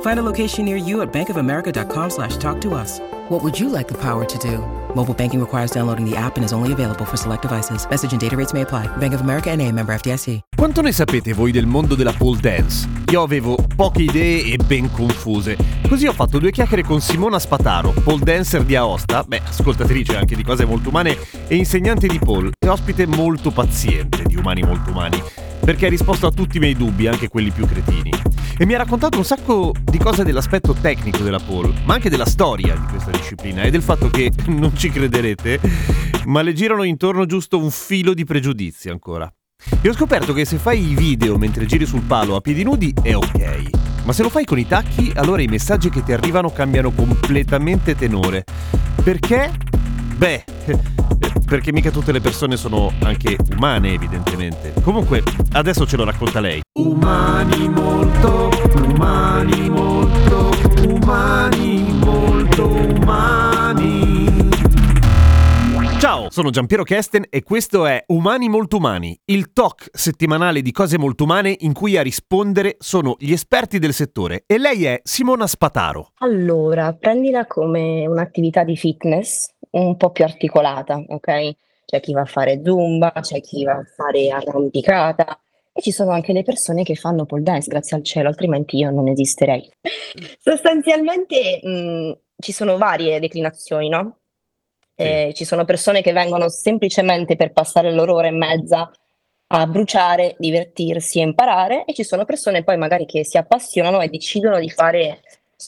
Find a location near you at bankofamerica.com slash talk to us. What would you like the power to do? Mobile banking requires downloading the app and is only available for select devices. Message and data rates may apply. Bank of America and a member FDIC. Quanto ne sapete voi del mondo della pole dance? Io avevo poche idee e ben confuse. Così ho fatto due chiacchiere con Simona Spataro, pole dancer di Aosta, beh, ascoltatrice anche di cose molto umane e insegnante di pole e ospite molto paziente di Umani Molto Umani, perché ha risposto a tutti i miei dubbi, anche quelli più cretini. E mi ha raccontato un sacco di cose dell'aspetto tecnico della pole, ma anche della storia di questa disciplina e del fatto che, non ci crederete, ma le girano intorno giusto un filo di pregiudizi ancora. E ho scoperto che se fai i video mentre giri sul palo a piedi nudi è ok, ma se lo fai con i tacchi, allora i messaggi che ti arrivano cambiano completamente tenore. Perché? Beh, perché mica tutte le persone sono anche umane, evidentemente. Comunque, adesso ce lo racconta lei. Umani molto, umani molto, umani molto umani. Ciao, sono Giampiero Kesten e questo è Umani Molto Umani, il talk settimanale di cose molto umane in cui a rispondere sono gli esperti del settore e lei è Simona Spataro. Allora, prendila come un'attività di fitness un po' più articolata, ok? C'è chi va a fare zumba, c'è chi va a fare arrampicata e ci sono anche le persone che fanno pole dance, grazie al cielo, altrimenti io non esisterei. Sostanzialmente mh, ci sono varie declinazioni, no? Eh, ci sono persone che vengono semplicemente per passare loro ora e mezza a bruciare, divertirsi e imparare e ci sono persone poi magari che si appassionano e decidono di fare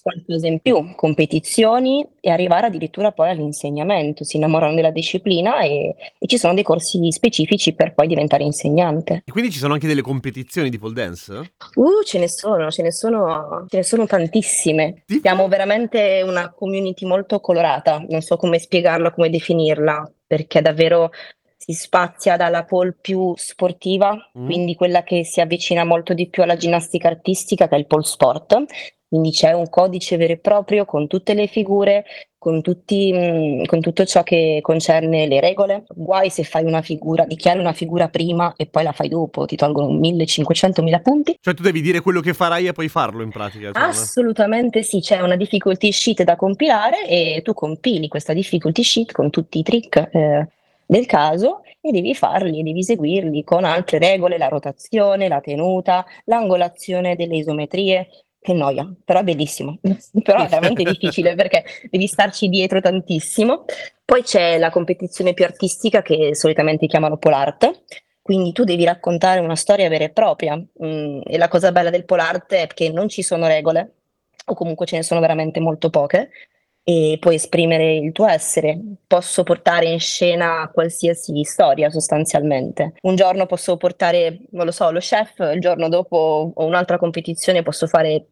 qualcosa in più, competizioni e arrivare addirittura poi all'insegnamento, si innamorano della disciplina e, e ci sono dei corsi specifici per poi diventare insegnante. E quindi ci sono anche delle competizioni di pole dance? Uh, ce ne sono, ce ne sono, ce ne sono tantissime. Tipo? Siamo veramente una community molto colorata, non so come spiegarla, come definirla, perché davvero si spazia dalla pole più sportiva, Mm. quindi quella che si avvicina molto di più alla ginnastica artistica, che è il pole sport. Quindi c'è un codice vero e proprio con tutte le figure, con, tutti, con tutto ciò che concerne le regole. Guai se fai una figura, dichiari una figura prima e poi la fai dopo, ti tolgono 1500-1000 punti. Cioè tu devi dire quello che farai e poi farlo in pratica. insomma. Assolutamente sì, c'è una difficulty sheet da compilare e tu compili questa difficulty sheet con tutti i trick eh, del caso e devi farli, devi eseguirli con altre regole, la rotazione, la tenuta, l'angolazione delle isometrie. Che noia, però è bellissimo, però è veramente difficile perché devi starci dietro tantissimo. Poi c'è la competizione più artistica che solitamente chiamano pole art, quindi tu devi raccontare una storia vera e propria. Mm, e la cosa bella del pole art è che non ci sono regole, o comunque ce ne sono veramente molto poche, e puoi esprimere il tuo essere. Posso portare in scena qualsiasi storia sostanzialmente. Un giorno posso portare, non lo so, lo chef, il giorno dopo ho un'altra competizione, posso fare,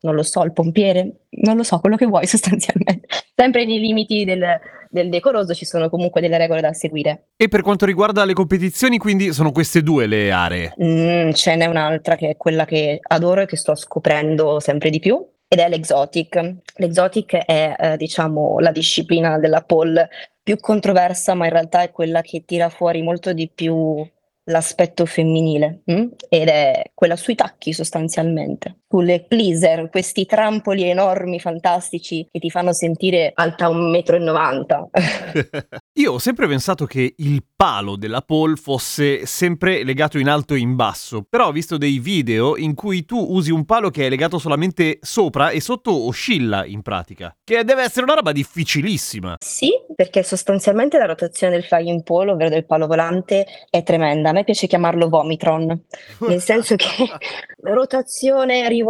non lo so, il pompiere, non lo so, quello che vuoi sostanzialmente. Sempre nei limiti del, del decoroso ci sono comunque delle regole da seguire. E per quanto riguarda le competizioni, quindi sono queste due le aree. Mm, ce n'è un'altra che è quella che adoro e che sto scoprendo sempre di più ed è l'exotic. L'exotic è, eh, diciamo, la disciplina della pole più controversa, ma in realtà è quella che tira fuori molto di più l'aspetto femminile mm? ed è quella sui tacchi sostanzialmente, sulle pleaser, questi trampoli enormi, fantastici che ti fanno sentire alta 1,90 m. Io ho sempre pensato che il palo della pole fosse sempre legato in alto e in basso, però ho visto dei video in cui tu usi un palo che è legato solamente sopra e sotto oscilla in pratica, che deve essere una roba difficilissima. Sì, perché sostanzialmente la rotazione del flying pole, ovvero del palo volante, è tremenda. A me piace chiamarlo vomitron, nel senso che rotazione, rivoluzione,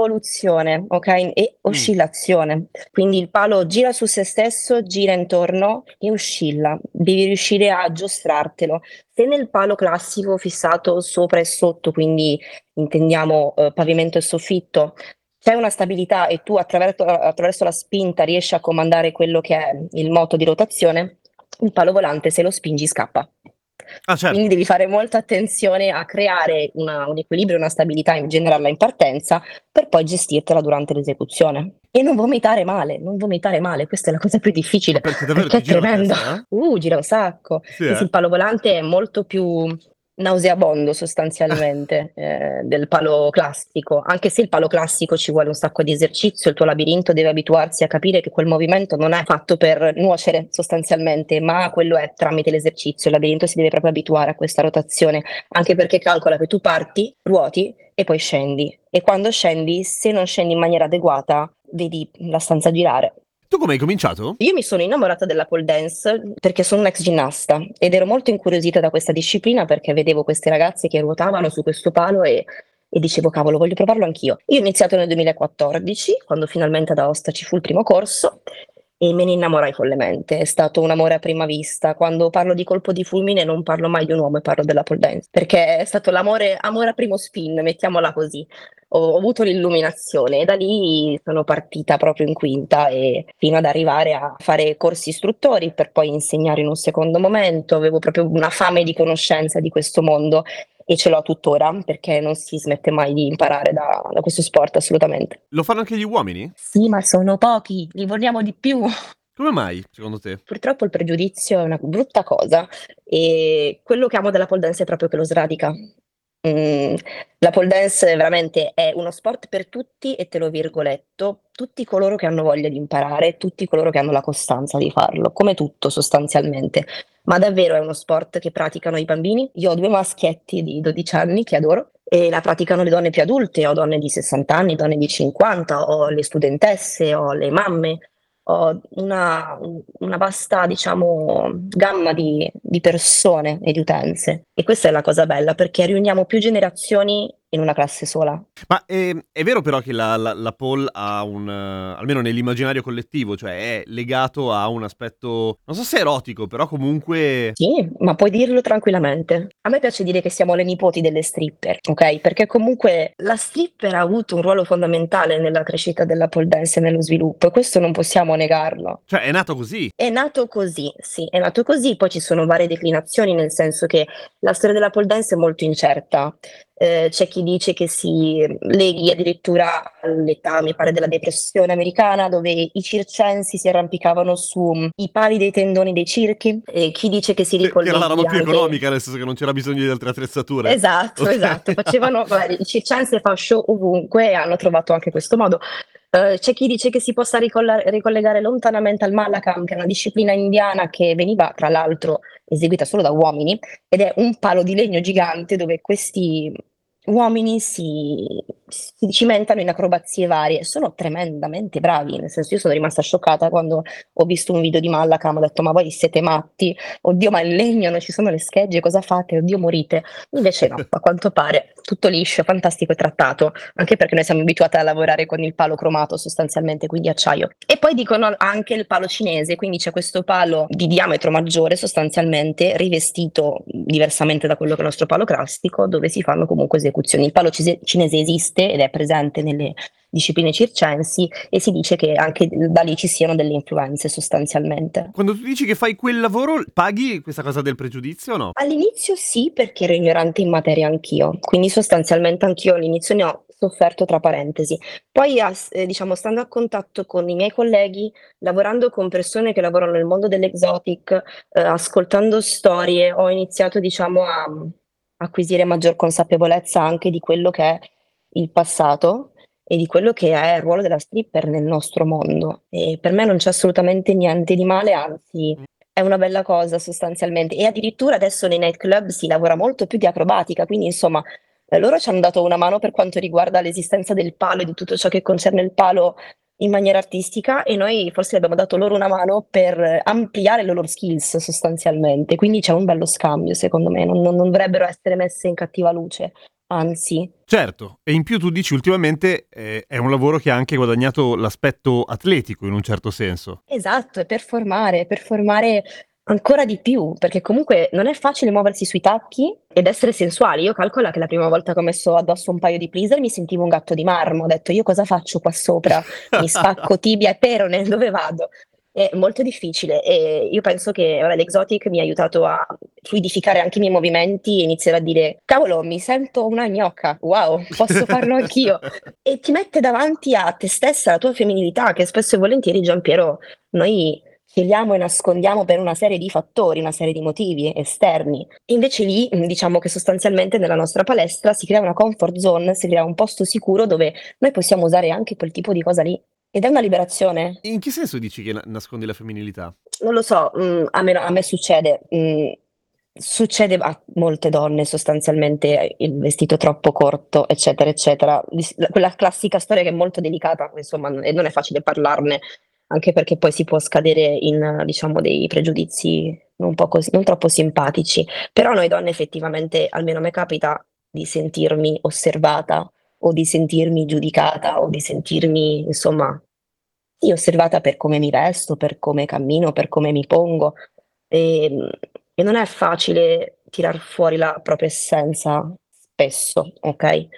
ok? E oscillazione. Quindi il palo gira su se stesso, gira intorno e oscilla. Devi riuscire a giostrartelo. Se nel palo classico fissato sopra e sotto, quindi intendiamo eh, pavimento e soffitto, c'è una stabilità e tu attraverso, attraverso la spinta riesci a comandare quello che è il moto di rotazione, il palo volante se lo spingi scappa. Ah, certo. Quindi devi fare molta attenzione a creare una, un equilibrio, una stabilità, in generarla in partenza per poi gestirtela durante l'esecuzione. E non vomitare male, non vomitare male, questa è la cosa più difficile. Perché davvero Perché è tremendo. testa, eh? Uh, gira un sacco. Sì, eh? il palo volante è molto più nauseabondo sostanzialmente eh, del palo classico, anche se il palo classico ci vuole un sacco di esercizio, il tuo labirinto deve abituarsi a capire che quel movimento non è fatto per nuocere sostanzialmente, ma quello è tramite l'esercizio, il labirinto si deve proprio abituare a questa rotazione, anche perché calcola che tu parti, ruoti e poi scendi. E quando scendi, se non scendi in maniera adeguata, vedi la stanza girare. Tu come hai cominciato? Io mi sono innamorata della pole dance perché sono un'ex ginnasta ed ero molto incuriosita da questa disciplina perché vedevo queste ragazze che ruotavano su questo palo e, e dicevo cavolo voglio provarlo anch'io. Io ho iniziato nel 2014 quando finalmente ad Aosta ci fu il primo corso e me ne innamorai follemente, è stato un amore a prima vista. Quando parlo di colpo di fulmine non parlo mai di un uomo e parlo della pole dance perché è stato l'amore amore a primo spin, mettiamola così ho ho avuto l'illuminazione e da lì sono partita proprio in quinta e fino ad arrivare a fare corsi istruttori per poi insegnare in un secondo momento. Avevo proprio una fame di conoscenza di questo mondo e ce l'ho tuttora perché non si smette mai di imparare da, da questo sport assolutamente. Lo fanno anche gli uomini? Sì, ma sono pochi, li vogliamo di più. Come mai, secondo te? Purtroppo il pregiudizio è una brutta cosa e quello che amo della pole dance è proprio che lo sradica. Mm, la pole dance veramente è uno sport per tutti e te lo virgoletto, tutti coloro che hanno voglia di imparare, tutti coloro che hanno la costanza di farlo, come tutto sostanzialmente. Ma davvero è uno sport che praticano i bambini. Io ho due maschietti di 12 anni che adoro e la praticano le donne più adulte, ho donne di 60 anni, donne di 50, ho le studentesse, ho le mamme, ho una, una vasta, diciamo, gamma di, di persone e di utenze. E questa è la cosa bella perché riuniamo più generazioni in una classe sola. Ma eh, è vero però che la, la, la pole ha un, eh, almeno nell'immaginario collettivo, cioè è legato a un aspetto, non so se erotico, però comunque... Sì, ma puoi dirlo tranquillamente. A me piace dire che siamo le nipoti delle stripper, ok? Perché comunque la stripper ha avuto un ruolo fondamentale nella crescita della pole dance e nello sviluppo, e questo non possiamo negarlo. Cioè è nato così. È nato così, sì, è nato così, poi ci sono varie declinazioni, nel senso che la storia della pole dance è molto incerta. Eh, c'è chi dice che si leghi addirittura all'età, mi pare, della depressione americana, dove i circensi si arrampicavano sui pali dei tendoni dei circhi, e chi dice che si Che era la roba più anche- economica, nel senso che non c'era bisogno di altre attrezzature. Esatto, Ok. esatto. Facevano, i circensi fa show ovunque e hanno trovato anche questo modo. Eh, c'è chi dice che si possa ricolla- ricollegare lontanamente al Malakam, che è una disciplina indiana che veniva tra l'altro eseguita solo da uomini, ed è un palo di legno gigante dove questi uomini si, si cimentano in acrobazie varie. Sono tremendamente bravi, nel senso io sono rimasta scioccata quando ho visto un video di Malakam, ho detto ma voi siete matti? Oddio, ma il legno, non ci sono le schegge, cosa fate? Oddio, morite. Invece no, a quanto pare tutto liscio, fantastico e trattato, anche perché noi siamo abituati a lavorare con il palo cromato sostanzialmente, quindi acciaio. E poi dicono anche il palo cinese, quindi c'è questo palo di diametro maggiore sostanzialmente rivestito diversamente da quello che è il nostro palo classico, dove si fanno comunque esecuzioni. Il palo cise- cinese esiste ed è presente nelle discipline circensi e si dice che anche da lì ci siano delle influenze sostanzialmente. Quando tu dici che fai quel lavoro, paghi questa cosa del pregiudizio o no? All'inizio sì, perché ero ignorante in materia anch'io, quindi sostanzialmente anch'io all'inizio ne ho sofferto tra parentesi. Poi, eh, diciamo, stando a contatto con i miei colleghi, lavorando con persone che lavorano nel mondo dell'exotic, eh, ascoltando storie, ho iniziato, diciamo, a mm, acquisire maggior consapevolezza anche di quello che è il passato e di quello che è il ruolo della stripper nel nostro mondo. E per me non c'è assolutamente niente di male, anzi è una bella cosa sostanzialmente. E addirittura adesso nei nightclub si lavora molto più di acrobatica, quindi insomma eh, loro ci hanno dato una mano per quanto riguarda l'esistenza del palo e di tutto ciò che concerne il palo in maniera artistica e noi forse abbiamo dato loro una mano per ampliare le loro skills sostanzialmente. Quindi c'è un bello scambio, secondo me, non- non dovrebbero essere messe in cattiva luce, anzi. Certo, e in più tu dici ultimamente eh, è un lavoro che ha anche guadagnato l'aspetto atletico in un certo senso. Esatto, è per formare, per formare Ancora di più, perché comunque non è facile muoversi sui tacchi ed essere sensuali. Io calcolo che la prima volta che ho messo addosso un paio di pleaser mi sentivo un gatto di marmo. Ho detto io cosa faccio qua sopra? Mi spacco tibia e perone, dove vado? È molto difficile e io penso che ora l'Exotic mi ha aiutato a fluidificare anche i miei movimenti e iniziare a dire cavolo mi sento una gnocca, wow posso farlo anch'io e ti mette davanti a te stessa la tua femminilità che spesso e volentieri Giampiero noi scegliamo e nascondiamo per una serie di fattori, una serie di motivi esterni. E invece lì, diciamo che sostanzialmente nella nostra palestra si crea una comfort zone, si crea un posto sicuro dove noi possiamo usare anche quel tipo di cosa lì. Ed è una liberazione. In che senso dici che nascondi la femminilità? Non lo so, mh, mm, a, me, a, me, succede. Mh, mm, succede a molte donne sostanzialmente il vestito troppo corto, eccetera, eccetera. Quella classica storia che è molto delicata, insomma, e non è facile parlarne, anche perché poi si può scadere in, diciamo, dei pregiudizi non, così, non troppo simpatici. Però noi donne effettivamente, almeno a me capita di sentirmi osservata o di sentirmi giudicata o di sentirmi, insomma, sì, osservata per come mi vesto, per come cammino, per come mi pongo. E, ehm, e non è facile tirar fuori la propria essenza spesso, ok?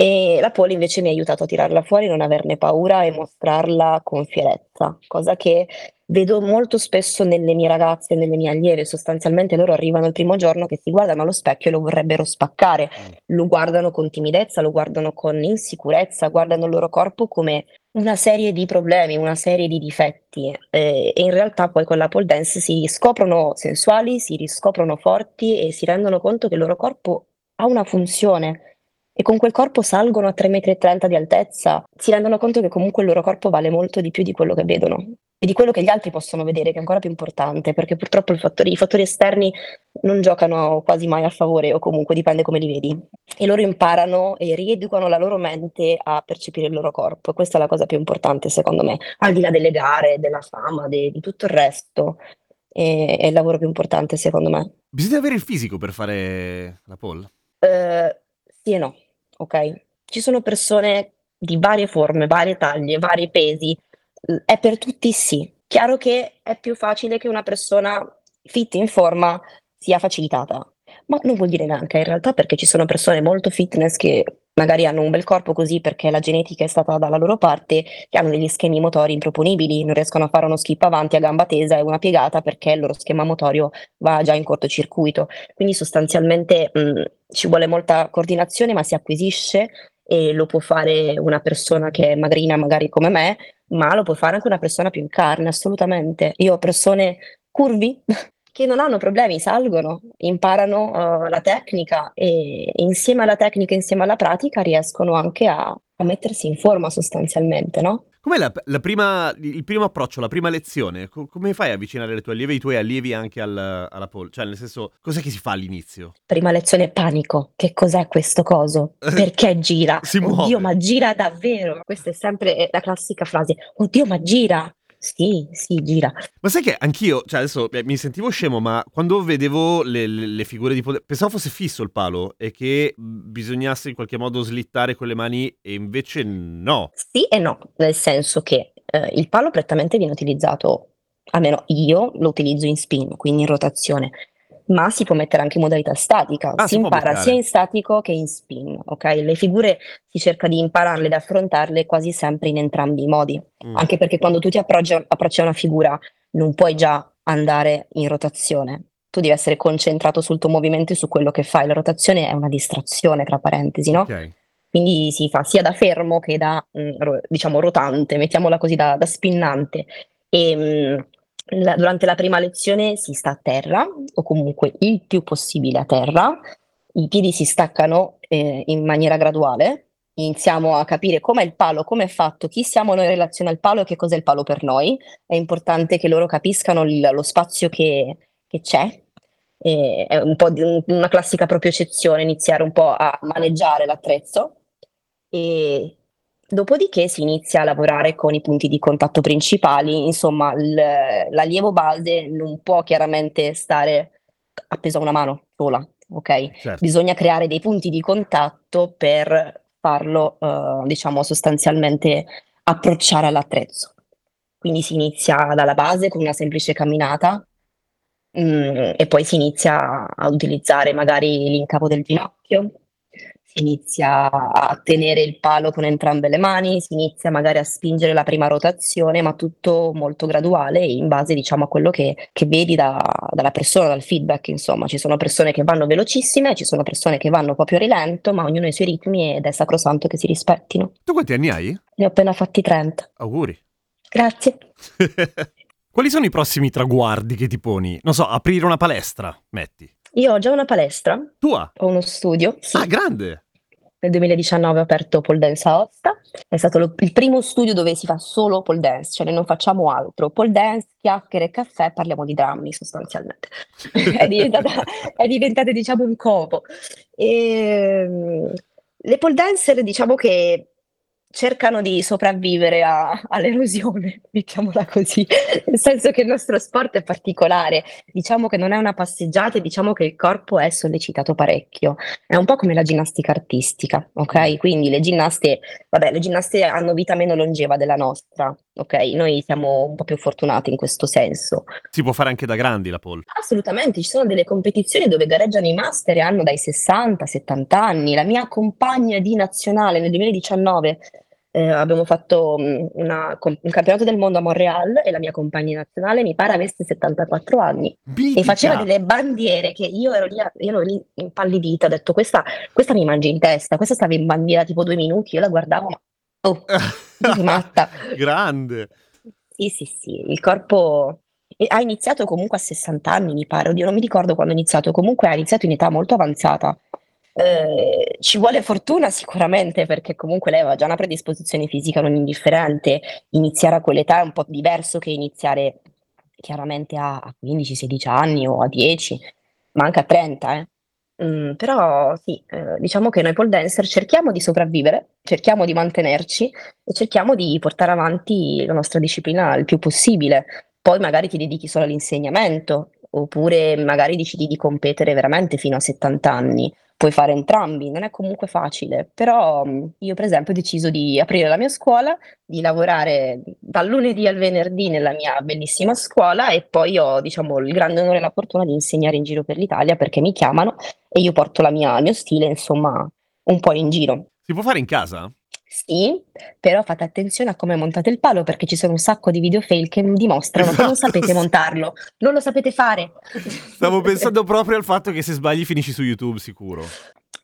E la pole invece mi ha aiutato a tirarla fuori, non averne paura e mostrarla con fierezza, cosa che vedo molto spesso nelle mie ragazze, nelle mie allieve, sostanzialmente loro arrivano il primo giorno che si guardano allo specchio e lo vorrebbero spaccare, mm. lo guardano con timidezza, lo guardano con insicurezza, guardano il loro corpo come una serie di problemi, una serie di difetti. Eh, e in realtà poi con la pole dance si scoprono sensuali, si riscoprono forti e si rendono conto che il loro corpo ha una funzione e con quel corpo salgono a 3,30 m di altezza, si rendono conto che comunque il loro corpo vale molto di più di quello che vedono e di quello che gli altri possono vedere, che è ancora più importante, perché purtroppo fattori, i fattori esterni non giocano quasi mai a favore o comunque dipende come li vedi. E loro imparano e rieducano la loro mente a percepire il loro corpo. Questa è la cosa più importante secondo me, al di là delle gare, della fama, de, di tutto il resto. È, è il lavoro più importante secondo me. Bisogna avere il fisico per fare la pole? Uh, sì e no ok? Ci sono persone di varie forme, varie taglie, vari pesi, è per tutti sì. Chiaro che è più facile che una persona fit in forma sia facilitata, ma non vuol dire neanche in realtà perché ci sono persone molto fitness che magari hanno un bel corpo così perché la genetica è stata dalla loro parte, che hanno degli schemi motori improponibili, non riescono a fare uno skip avanti a gamba tesa e una piegata perché il loro schema motorio va già in cortocircuito. Quindi sostanzialmente mh, ci vuole molta coordinazione, ma si acquisisce e lo può fare una persona che è magrina magari come me, ma lo può fare anche una persona più in carne, assolutamente. Io ho persone curvi che non hanno problemi, salgono, imparano uh, la tecnica e insieme alla tecnica, insieme alla pratica riescono anche a, a mettersi in forma sostanzialmente, no? Com'è la, la prima, il primo approccio, la prima lezione? Co- come fai a avvicinare le tue allieve e i tuoi allievi anche al, alla pole? Cioè, nel senso, cos'è che si fa all'inizio? Prima lezione panico. Che cos'è questo coso? Perché gira? si muove. Oddio, ma gira davvero? Questa è sempre la classica frase. Oddio, ma gira? Sì, sì, gira. Ma sai che anch'io, cioè adesso eh, mi sentivo scemo, ma quando vedevo le, le, le figure di potere, pensavo fosse fisso il palo e che bisognasse in qualche modo slittare con le mani e invece no. Sì e no, nel senso che eh, il palo prettamente viene utilizzato, almeno io lo utilizzo in spin, quindi in rotazione ma si può mettere anche in modalità statica. Ah, si, si impara sia in statico che in spin, ok? Le figure si cerca di impararle ed affrontarle quasi sempre in entrambi i modi, mm. anche perché quando tu ti approcci, approcci a una figura non puoi già andare in rotazione. Tu devi essere concentrato sul tuo movimento e su quello che fai. La rotazione è una distrazione, tra parentesi, no? Okay. Quindi si fa sia da fermo che da, mm, diciamo, rotante, mettiamola così, da, da spinnante. E, mm, la, durante la prima lezione si sta a terra o comunque il più possibile a terra, i piedi si staccano eh, in maniera graduale, iniziamo a capire com'è il palo, come è fatto, chi siamo noi in relazione al palo e che cos'è il palo per noi. È importante che loro capiscano il, lo spazio che, che c'è. Eh, è un po' di un, una classica proprio eccezione, iniziare un po' a maneggiare l'attrezzo e Dopodiché si inizia a lavorare con i punti di contatto principali, insomma l- l'allievo base non può chiaramente stare appeso a una mano sola, ok? Certo. Bisogna creare dei punti di contatto per farlo, uh, diciamo, sostanzialmente approcciare all'attrezzo. Quindi si inizia dalla base con una semplice camminata, Mhmm, e poi si inizia a utilizzare magari l'incavo del ginocchio, si inizia a tenere il palo con entrambe le mani, si inizia magari a spingere la prima rotazione, ma tutto molto graduale in base, diciamo, a quello che che vedi da dalla persona, dal feedback insomma. Ci sono persone che vanno velocissime, ci sono persone che vanno più a rilento, ma ognuno ha i suoi ritmi ed è sacrosanto che si rispettino. Tu quanti anni hai? Ne ho appena fatti 30. Auguri. Grazie. Quali sono i prossimi traguardi che ti poni? Non so, aprire una palestra, metti. Io ho già una palestra, Tua? ho uno studio, sì. Ah, grande! Nel 2019 ho aperto Pole Dance a Aosta, è stato lo- il primo studio dove si fa solo pole dance, cioè noi non facciamo altro. Pole dance, chiacchiere e caffè, parliamo di drammi sostanzialmente. è, diventata, è diventata diciamo un copo. E, mm, le pole dancer diciamo che cercano di sopravvivere a- all'erosione, mettiamola così, nel senso che il nostro sport è particolare, diciamo che non è una passeggiata e diciamo che il corpo è sollecitato parecchio. È un po' come la ginnastica artistica, ok? Quindi le ginnaste, vabbè, le ginnaste hanno vita meno longeva della nostra, ok? Noi siamo un po' più fortunati in questo senso. Si può fare anche da grandi la pole. Assolutamente, ci sono delle competizioni dove gareggiano i master e hanno dai 60, 70 anni. La mia compagna di nazionale nel 2019 eh, abbiamo fatto mm, una- un campionato del mondo a Montreal e la mia compagna nazionale mi pare avesse 74 anni e Mitica! faceva delle bandiere che io ero lì, io ero lì impallidita, ho detto questa, questa mi mangia in testa, questa stava in bandiera tipo due minuti, io la guardavo, ma oh, matta. Grande! Sì, sì, sì, il corpo e ha iniziato comunque a 60 anni, mi pare, oddio, non mi ricordo quando ha iniziato, comunque ha iniziato in età molto avanzata. Eh, ci vuole fortuna sicuramente perché comunque lei aveva già una predisposizione fisica non indifferente, iniziare a quell'età è un po' diverso che iniziare chiaramente a, a 15-16 anni o a 10, ma anche a 30, eh. Mm, però sì, eh, diciamo che noi pole dancer cerchiamo di sopravvivere, cerchiamo di mantenerci e cerchiamo di portare avanti la nostra disciplina il più possibile. Poi magari ti dedichi solo all'insegnamento, oppure magari decidi di competere veramente fino a 70 anni. Puoi fare entrambi, non è comunque facile, però mm, io per esempio ho deciso di aprire la mia scuola, di lavorare dal lunedì al venerdì nella mia bellissima scuola e poi ho, diciamo, il grande onore e la fortuna di insegnare in giro per l'Italia perché mi chiamano e io porto mia- il mio stile, insomma, un po' in giro. Si può fare in casa? Sì, però fate attenzione a come montate il palo perché ci sono un sacco di video fail che dimostrano che non Esatto, sapete montarlo, non lo sapete fare. Stavo pensando proprio al fatto che se sbagli finisci su YouTube, sicuro.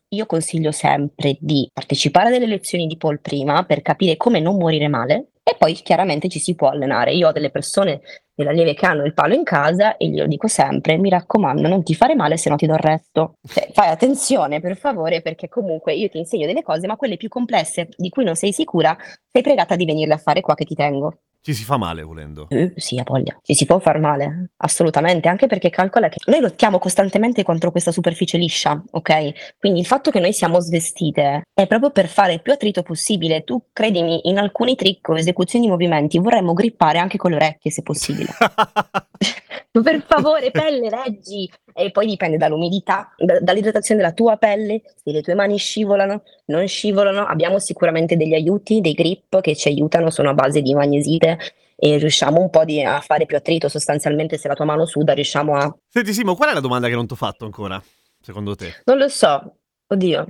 Io consiglio sempre di partecipare a delle lezioni di pole prima per capire come non morire male e poi chiaramente ci si può allenare. Io ho delle persone della Lieve che hanno il palo in casa e glielo dico sempre, mi raccomando, non ti fare male se no ti do il resto. Cioè, fai attenzione per favore perché comunque io ti insegno delle cose, ma quelle più complesse di cui non sei sicura, sei pregata di venirle a fare qua che ti tengo. Ci si fa male volendo. Eh, sì, ha voglia. Ci si può far male, assolutamente, anche perché calcola che noi lottiamo costantemente contro questa superficie liscia, ok? Quindi il fatto che noi siamo svestite è proprio per fare il più attrito possibile. Tu credimi, in alcuni trick o esecuzioni di movimenti vorremmo grippare anche con le orecchie se possibile. Per favore, pelle, reggi! E poi dipende dall'umidità, da- dall'idratazione della tua pelle, se le tue mani scivolano, non scivolano. Abbiamo sicuramente degli aiuti, dei grip che ci aiutano, sono a base di magnesite e riusciamo un po' di- a fare più attrito. Sostanzialmente, se la tua mano suda, riusciamo a. Senti Simo, qual è la domanda che non ti ho fatto ancora, secondo te? Non lo so, oddio.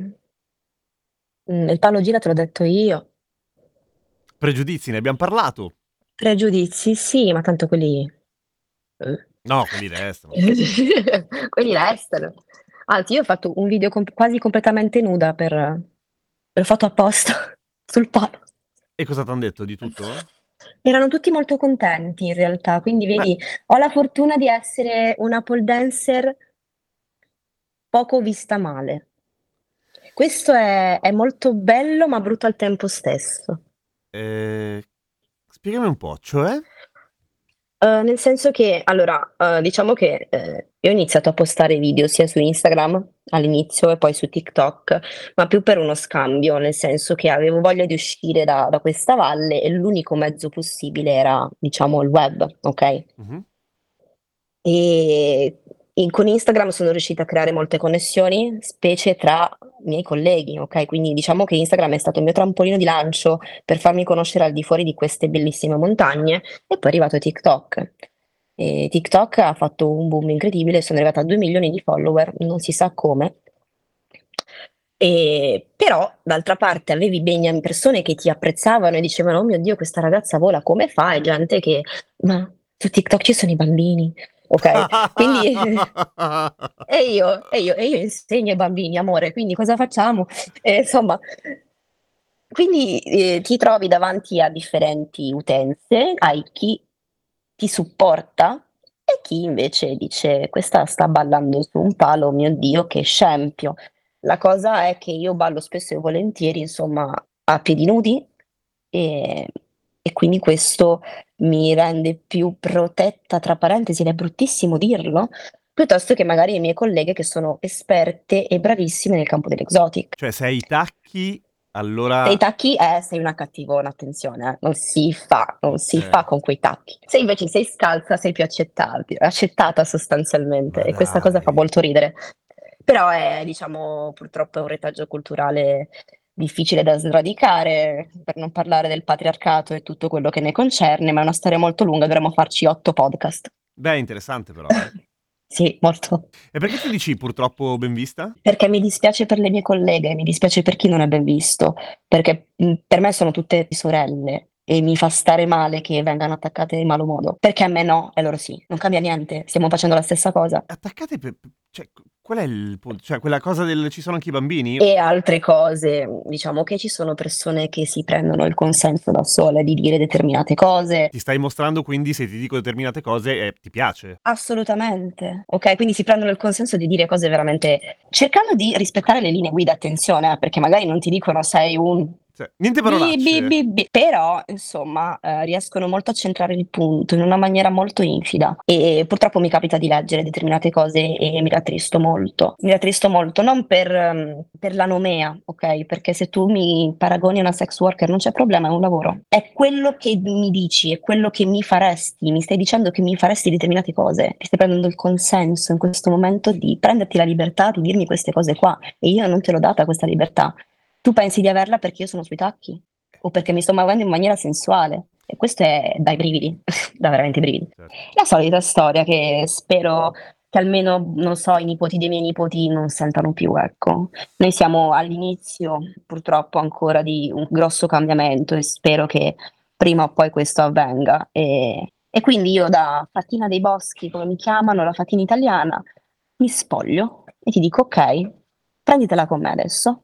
Mm, Il palo gira te l'ho detto io. Pregiudizi, ne abbiamo parlato? Pregiudizi, sì, ma tanto quelli. Eh. No, quelli restano. Quelli restano. Anzi, io ho fatto un video com- quasi completamente nuda per... L'ho fatto apposta sul palo. E cosa ti hanno detto di tutto? Erano tutti molto contenti in realtà, quindi vedi, ho la fortuna di essere una pole dancer poco vista male. Questo è, è molto bello ma brutto al tempo stesso. Eh, spiegami un po', cioè? Eh, nel senso che, allora, eh, diciamo che eh, io ho iniziato a postare video sia su Instagram all'inizio e poi su TikTok, ma più per uno scambio, nel senso che avevo voglia di uscire da, da questa valle e l'unico mezzo possibile era, diciamo, il web, ok? Mhm. E in- con Instagram sono riuscita a creare molte connessioni, specie tra miei colleghi, ok? Quindi diciamo che Instagram è stato il mio trampolino di lancio per farmi conoscere al di fuori di queste bellissime montagne e poi è arrivato TikTok. E TikTok ha fatto un boom incredibile, sono arrivata a 2 milioni di follower, non si sa come. E, però, d'altra parte, avevi ben persone che ti apprezzavano e dicevano: Oh mio Dio, questa ragazza vola come fa? E gente che, ma su TikTok ci sono i bambini, ok? Quindi, e io, e io, e io insegno ai bambini, amore, quindi cosa facciamo? E, insomma, quindi eh, ti trovi davanti a differenti utenze, hai chi ti supporta e chi invece dice questa sta ballando su un palo, mio Dio, che scempio. La cosa è che io ballo spesso e volentieri, insomma, a piedi nudi e, e quindi questo mi rende più protetta, tra parentesi, ed è bruttissimo dirlo, piuttosto che magari le mie colleghe che sono esperte e bravissime nel campo dell'exotic. Cioè, se hai i tacchi allora... Se i tacchi, eh, sei una cattivona, attenzione, eh. non si fa, non si eh. fa con quei tacchi. Se invece sei scalza, sei più accettata sostanzialmente, e questa cosa fa molto ridere. Però è, diciamo, purtroppo è un retaggio culturale difficile da sradicare, per non parlare del patriarcato e tutto quello che ne concerne, ma è una storia molto lunga, dovremmo farci otto podcast. Beh, interessante però. Eh. Sì, molto. E perché ti dici purtroppo ben vista? Perché mi dispiace per le mie colleghe, mi dispiace per chi non è ben visto, perché per me sono tutte sorelle e mi fa stare male che vengano attaccate in malo modo. Perché a me no, e loro sì. Non cambia niente, stiamo facendo la stessa cosa. Attaccate per... Cioè, qual è il punto? Cioè, quella cosa del ci sono anche i bambini? E altre cose. Diciamo che ci sono persone che si prendono il consenso da sole di dire determinate cose. Ti stai mostrando quindi se ti dico determinate cose eh, ti piace? Assolutamente. Ok, quindi si prendono il consenso di dire cose veramente... Cercando di rispettare le linee guida, attenzione, eh, perché magari non ti dicono sei un cioè, niente parolacce. Bi, bi, bi, Però, insomma, eh, riescono molto a centrare il punto in una maniera molto infida. E purtroppo mi capita di leggere determinate cose e mi rattristo molto. Mi rattristo molto, non per, um, per la nomea, ok? Perché se tu mi paragoni a una sex worker non c'è problema, è un lavoro. È quello che mi dici, è quello che mi faresti. Mi stai dicendo che mi faresti determinate cose. Ti stai prendendo il consenso in questo momento di prenderti la libertà di dirmi queste cose qua. E io non te l'ho data questa libertà tu pensi di averla perché io sono sui tacchi o perché mi sto muovendo in maniera sensuale. E questo è dai brividi, da veramente brividi. Certo. La solita storia che spero che almeno, non so, i nipoti dei miei nipoti non sentano più, ecco. Noi siamo all'inizio, purtroppo, ancora di un grosso cambiamento e spero che prima o poi questo avvenga. E, e quindi io da Fatina dei Boschi, come mi chiamano, la Fatina italiana, mi spoglio e ti dico ok, prenditela con me adesso.